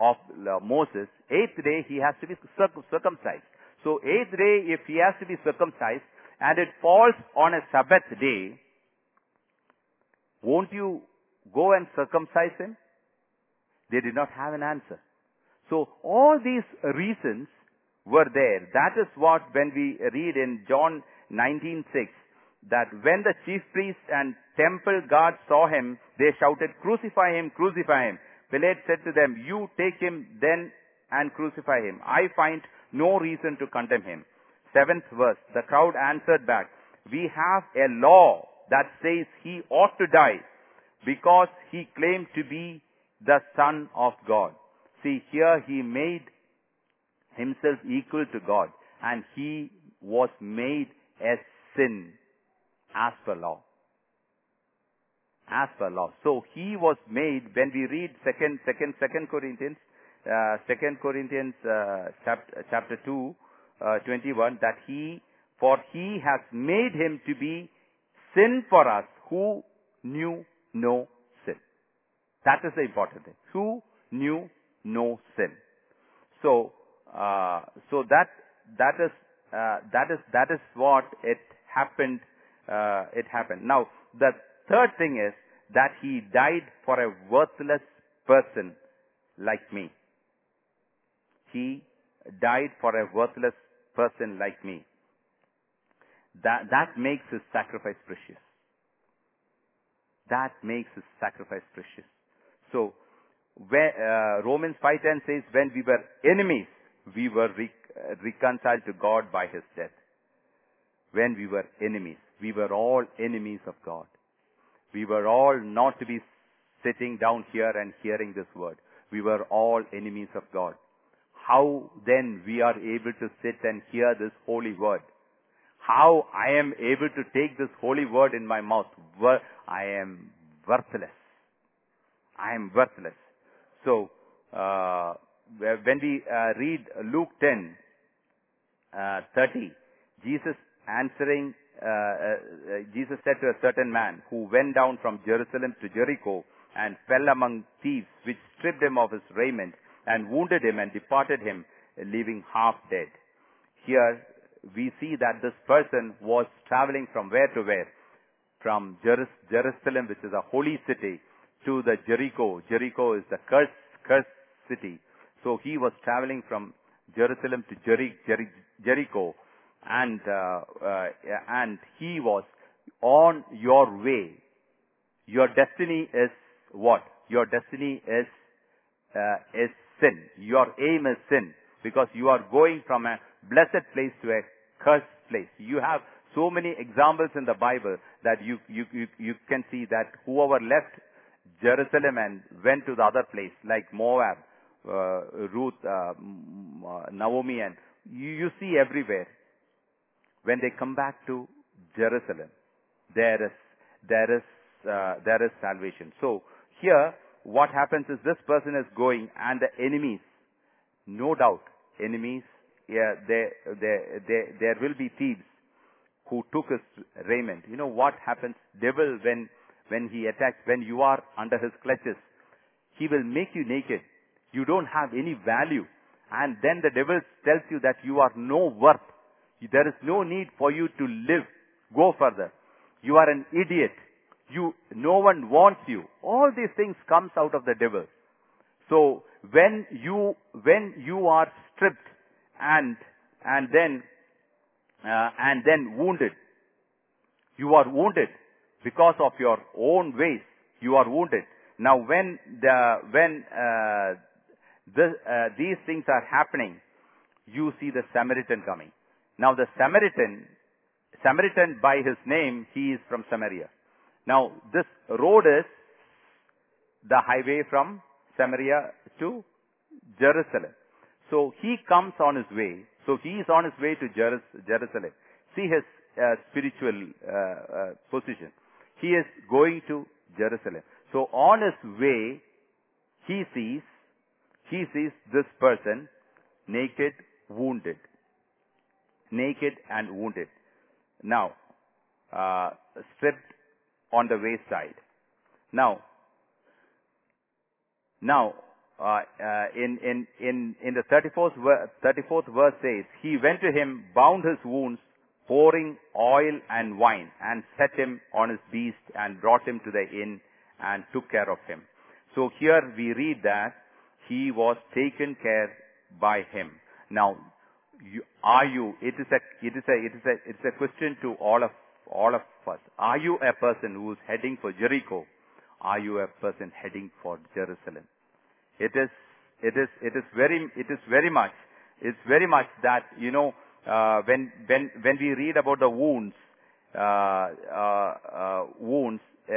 of Moses, eighth day he has to be circumcised. So eighth day, if he has to be circumcised and it falls on a Sabbath day, won't you go and circumcise him? They did not have an answer. So all these reasons were there. That is what when we read in John 19:6 that when the chief priests and temple guards saw him, they shouted, "Crucify him! Crucify him!" Pilate said to them, "You take him then and crucify him. I find no reason to condemn him." Seventh verse. The crowd answered back, "We have a law that says he ought to die because he claimed to be the son of God." See, here he made himself equal to God and he was made as sin as per law. As per law. So he was made, when we read second, second, second Corinthians, uh, second Corinthians, uh, chapter, chapter 2, uh, 21, that he, for he has made him to be sin for us who knew no sin. That is the important thing. Who knew no sin. So, uh, so that that is uh, that is that is what it happened. Uh, it happened. Now, the third thing is that he died for a worthless person like me. He died for a worthless person like me. That, that makes his sacrifice precious. That makes his sacrifice precious. So, where, uh, Romans 5.10 says, when we were enemies, we were re- reconciled to God by his death. When we were enemies. We were all enemies of God. We were all not to be sitting down here and hearing this word. We were all enemies of God. How then we are able to sit and hear this holy word? How I am able to take this holy word in my mouth? I am worthless. I am worthless. So, uh, when we uh, read Luke 10, uh, 30, Jesus answering, uh, uh, Jesus said to a certain man who went down from Jerusalem to Jericho and fell among thieves, which stripped him of his raiment and wounded him and departed him, leaving half dead. Here we see that this person was traveling from where to where? From Jerusalem, which is a holy city, to the Jericho. Jericho is the cursed, cursed city. So he was traveling from Jerusalem to Jeri- Jeri- Jericho, and uh, uh, and he was on your way. Your destiny is what? Your destiny is uh, is sin. Your aim is sin because you are going from a blessed place to a cursed place. You have so many examples in the Bible that you you you, you can see that whoever left Jerusalem and went to the other place like Moab, uh, Ruth, uh, Naomi, and you, you see everywhere. When they come back to Jerusalem, there is there is uh, there is salvation. So here, what happens is this person is going, and the enemies, no doubt, enemies, yeah, they, they, they, there will be thieves who took his raiment. You know what happens? Devil when when he attacks, when you are under his clutches, he will make you naked. You don't have any value. And then the devil tells you that you are no worth. There is no need for you to live. Go further. You are an idiot. You, no one wants you. All these things comes out of the devil. So when you, when you are stripped and, and then, uh, and then wounded, you are wounded because of your own ways. You are wounded. Now when the, when, uh, the, uh, these things are happening, you see the Samaritan coming. Now the Samaritan, Samaritan by his name, he is from Samaria. Now this road is the highway from Samaria to Jerusalem. So he comes on his way. So he is on his way to Jerusalem. See his uh, spiritual uh, uh, position. He is going to Jerusalem. So on his way, he sees, he sees this person naked, wounded. Naked and wounded. Now, uh, stripped on the wayside. Now, now, uh, uh, in, in, in, in the 34th, ver- 34th verse says, He went to him, bound his wounds, pouring oil and wine, and set him on his beast, and brought him to the inn, and took care of him. So here we read that he was taken care by him. Now, you, are you, it is a, it is a, it is a, it's a question to all of, all of us. Are you a person who is heading for Jericho? Are you a person heading for Jerusalem? It is, it is, it is very, it is very much, it's very much that, you know, uh, when, when, when we read about the wounds, uh, uh, uh wounds, uh,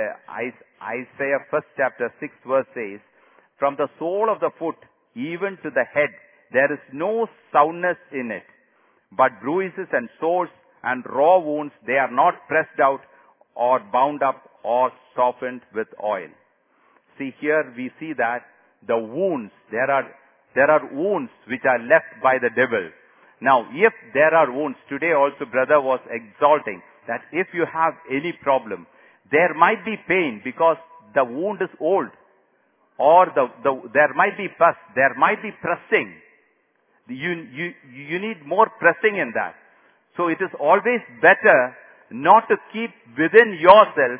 Isaiah first chapter 6 verse says, from the sole of the foot even to the head, there is no soundness in it, but bruises and sores and raw wounds, they are not pressed out or bound up or softened with oil. See here we see that the wounds, there are, there are wounds which are left by the devil. Now, if there are wounds, today also brother was exalting that if you have any problem, there might be pain because the wound is old or the, the, there might be pus, there might be pressing. You, you, you need more pressing in that. So it is always better not to keep within yourself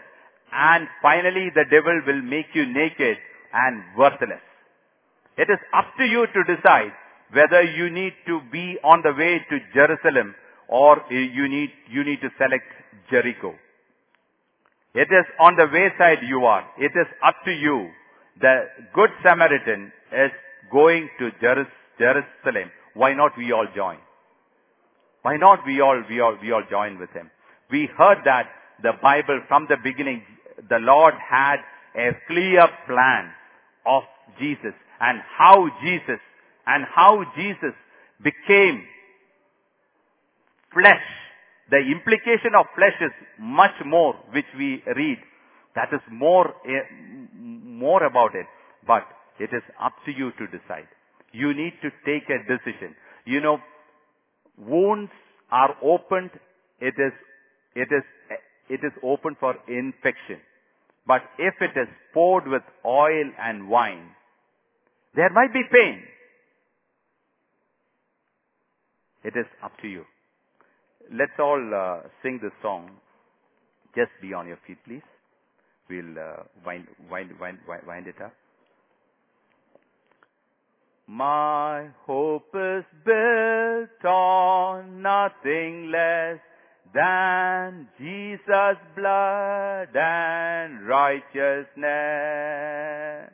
and finally the devil will make you naked and worthless. It is up to you to decide whether you need to be on the way to Jerusalem or you need, you need to select Jericho. It is on the wayside you are. It is up to you. The Good Samaritan is going to Jerus- Jerusalem. Why not we all join? Why not we all, we all, we all join with him? We heard that the Bible from the beginning, the Lord had a clear plan of Jesus and how Jesus, and how Jesus became flesh. The implication of flesh is much more which we read. That is more, eh, more about it. But it is up to you to decide. You need to take a decision. You know, wounds are opened. It is, it is, it is open for infection. But if it is poured with oil and wine, there might be pain. It is up to you. Let's all uh, sing this song. Just be on your feet, please. We'll uh, wind, wind, wind, wind, wind it up. My hope is built on nothing less than Jesus' blood and righteousness.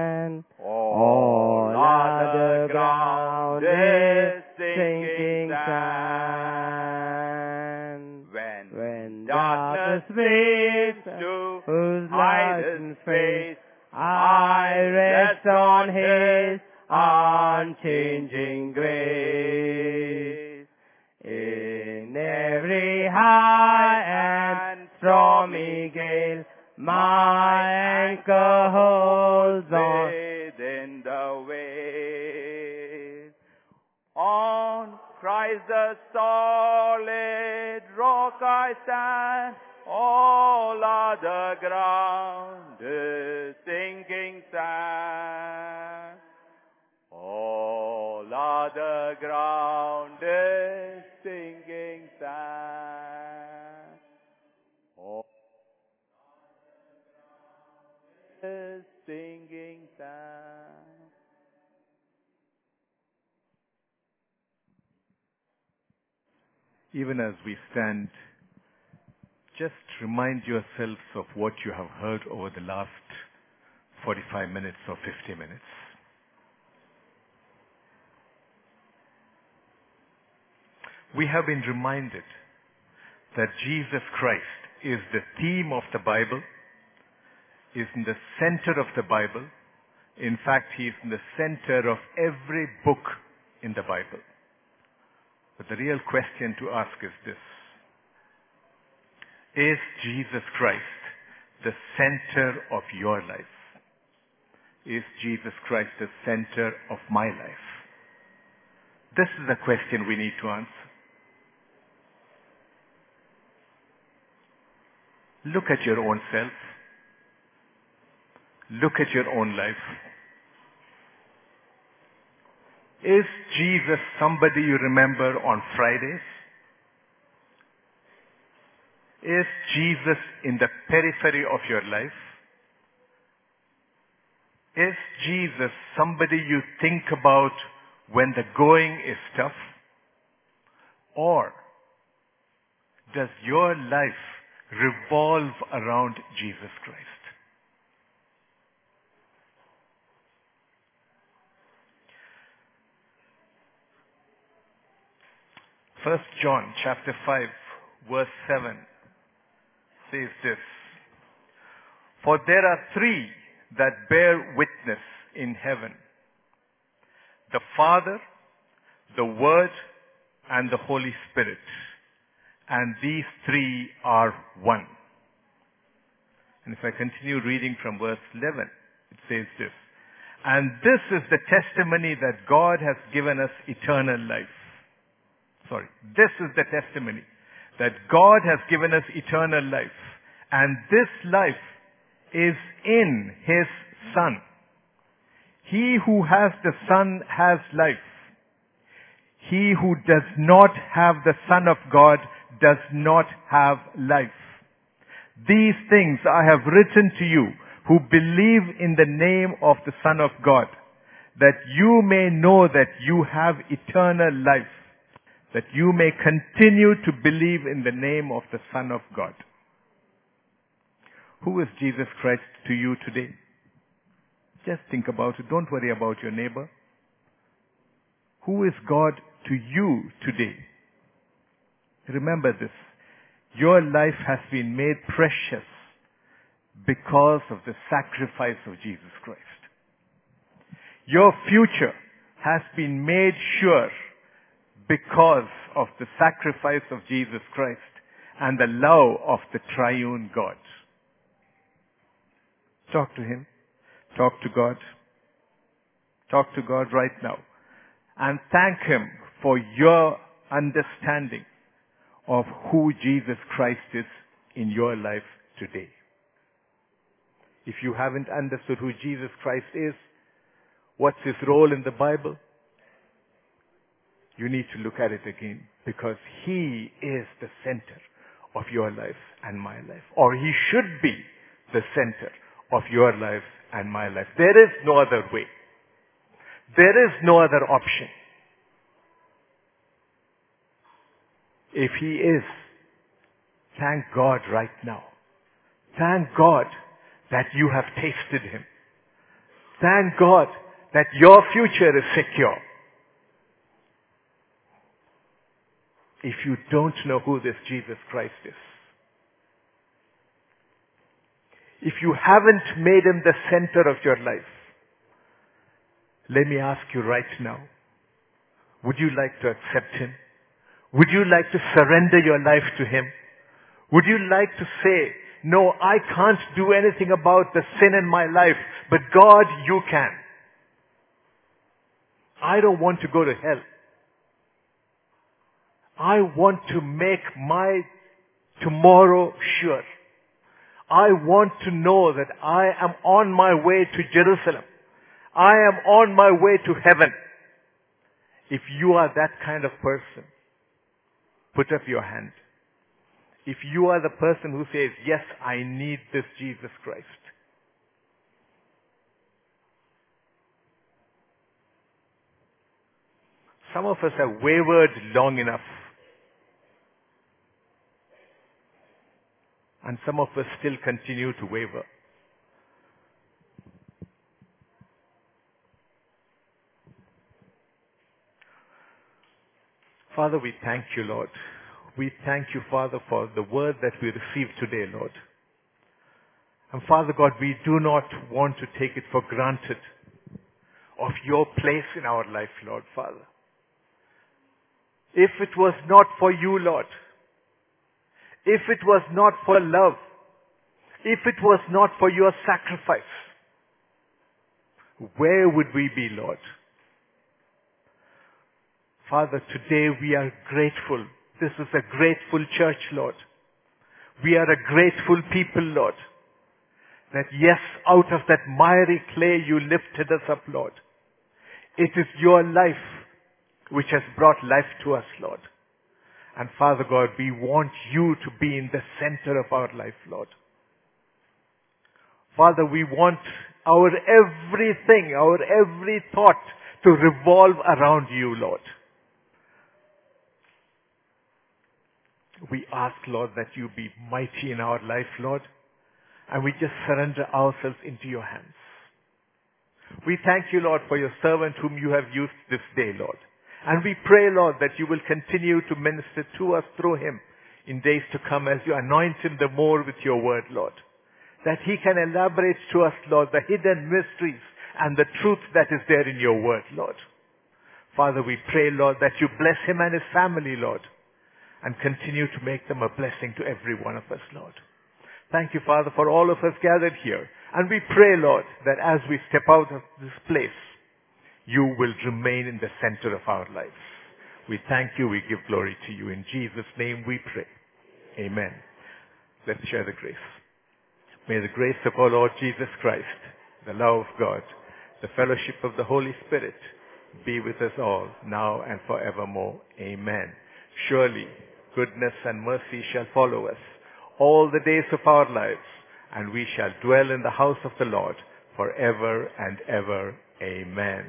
Rest on His unchanging grace. In every high and stormy gale, my anchor holds on. within the waves. On Christ the solid rock I stand, all other ground is sinking sand. All other ground is singing sand. All is sinking sand. Even as we stand, just remind yourselves of what you have heard over the last 45 minutes or 50 minutes. We have been reminded that Jesus Christ is the theme of the Bible, is in the center of the Bible. In fact, he is in the center of every book in the Bible. But the real question to ask is this. Is Jesus Christ the center of your life? Is Jesus Christ the center of my life? This is the question we need to answer. Look at your own self. Look at your own life. Is Jesus somebody you remember on Fridays? Is Jesus in the periphery of your life? Is Jesus somebody you think about when the going is tough? Or does your life revolve around Jesus Christ? First John chapter 5 verse 7 says this. For there are three that bear witness in heaven. The Father, the Word, and the Holy Spirit. And these three are one. And if I continue reading from verse 11, it says this. And this is the testimony that God has given us eternal life. sorry, this is the testimony that God has given us eternal life and this life is in His Son. He who has the Son has life. He who does not have the Son of God does not have life. These things I have written to you who believe in the name of the Son of God, that you may know that you have eternal life, that you may continue to believe in the name of the Son of God. Who is Jesus Christ to you today? Just think about it. Don't worry about your neighbor. Who is God to you today? Remember this. Your life has been made precious because of the sacrifice of Jesus Christ. Your future has been made sure because of the sacrifice of Jesus Christ and the love of the triune God. Talk to Him. Talk to God. Talk to God right now. And thank Him for your understanding of who Jesus Christ is in your life today. If you haven't understood who Jesus Christ is, what's His role in the Bible, you need to look at it again because He is the center of your life and my life. Or He should be the center of your life and my life. There is no other way. There is no other option. If He is, thank God right now. Thank God that you have tasted Him. Thank God that your future is secure. If you don't know who this Jesus Christ is, if you haven't made Him the center of your life, let me ask you right now, would you like to accept Him? Would you like to surrender your life to Him? Would you like to say, no, I can't do anything about the sin in my life, but God, you can. I don't want to go to hell. I want to make my tomorrow sure. I want to know that I am on my way to Jerusalem. I am on my way to heaven. If you are that kind of person, put up your hand. If you are the person who says, yes, I need this Jesus Christ. Some of us have wavered long enough. And some of us still continue to waver. Father, we thank you, Lord. We thank you, Father, for the word that we received today, Lord. And Father God, we do not want to take it for granted of your place in our life, Lord, Father. If it was not for you, Lord, if it was not for love, if it was not for your sacrifice, where would we be, Lord? Father, today we are grateful. This is a grateful church, Lord. We are a grateful people, Lord. That yes, out of that miry clay you lifted us up, Lord. It is your life which has brought life to us, Lord. And Father God, we want you to be in the center of our life, Lord. Father, we want our everything, our every thought to revolve around you, Lord. We ask, Lord, that you be mighty in our life, Lord, and we just surrender ourselves into your hands. We thank you, Lord, for your servant whom you have used this day, Lord. And we pray, Lord, that you will continue to minister to us through him in days to come as you anoint him the more with your word, Lord. That he can elaborate to us, Lord, the hidden mysteries and the truth that is there in your word, Lord. Father, we pray, Lord, that you bless him and his family, Lord, and continue to make them a blessing to every one of us, Lord. Thank you, Father, for all of us gathered here. And we pray, Lord, that as we step out of this place, you will remain in the center of our lives. We thank you. We give glory to you. In Jesus' name we pray. Amen. Let's share the grace. May the grace of our Lord Jesus Christ, the love of God, the fellowship of the Holy Spirit be with us all now and forevermore. Amen. Surely goodness and mercy shall follow us all the days of our lives, and we shall dwell in the house of the Lord forever and ever. Amen.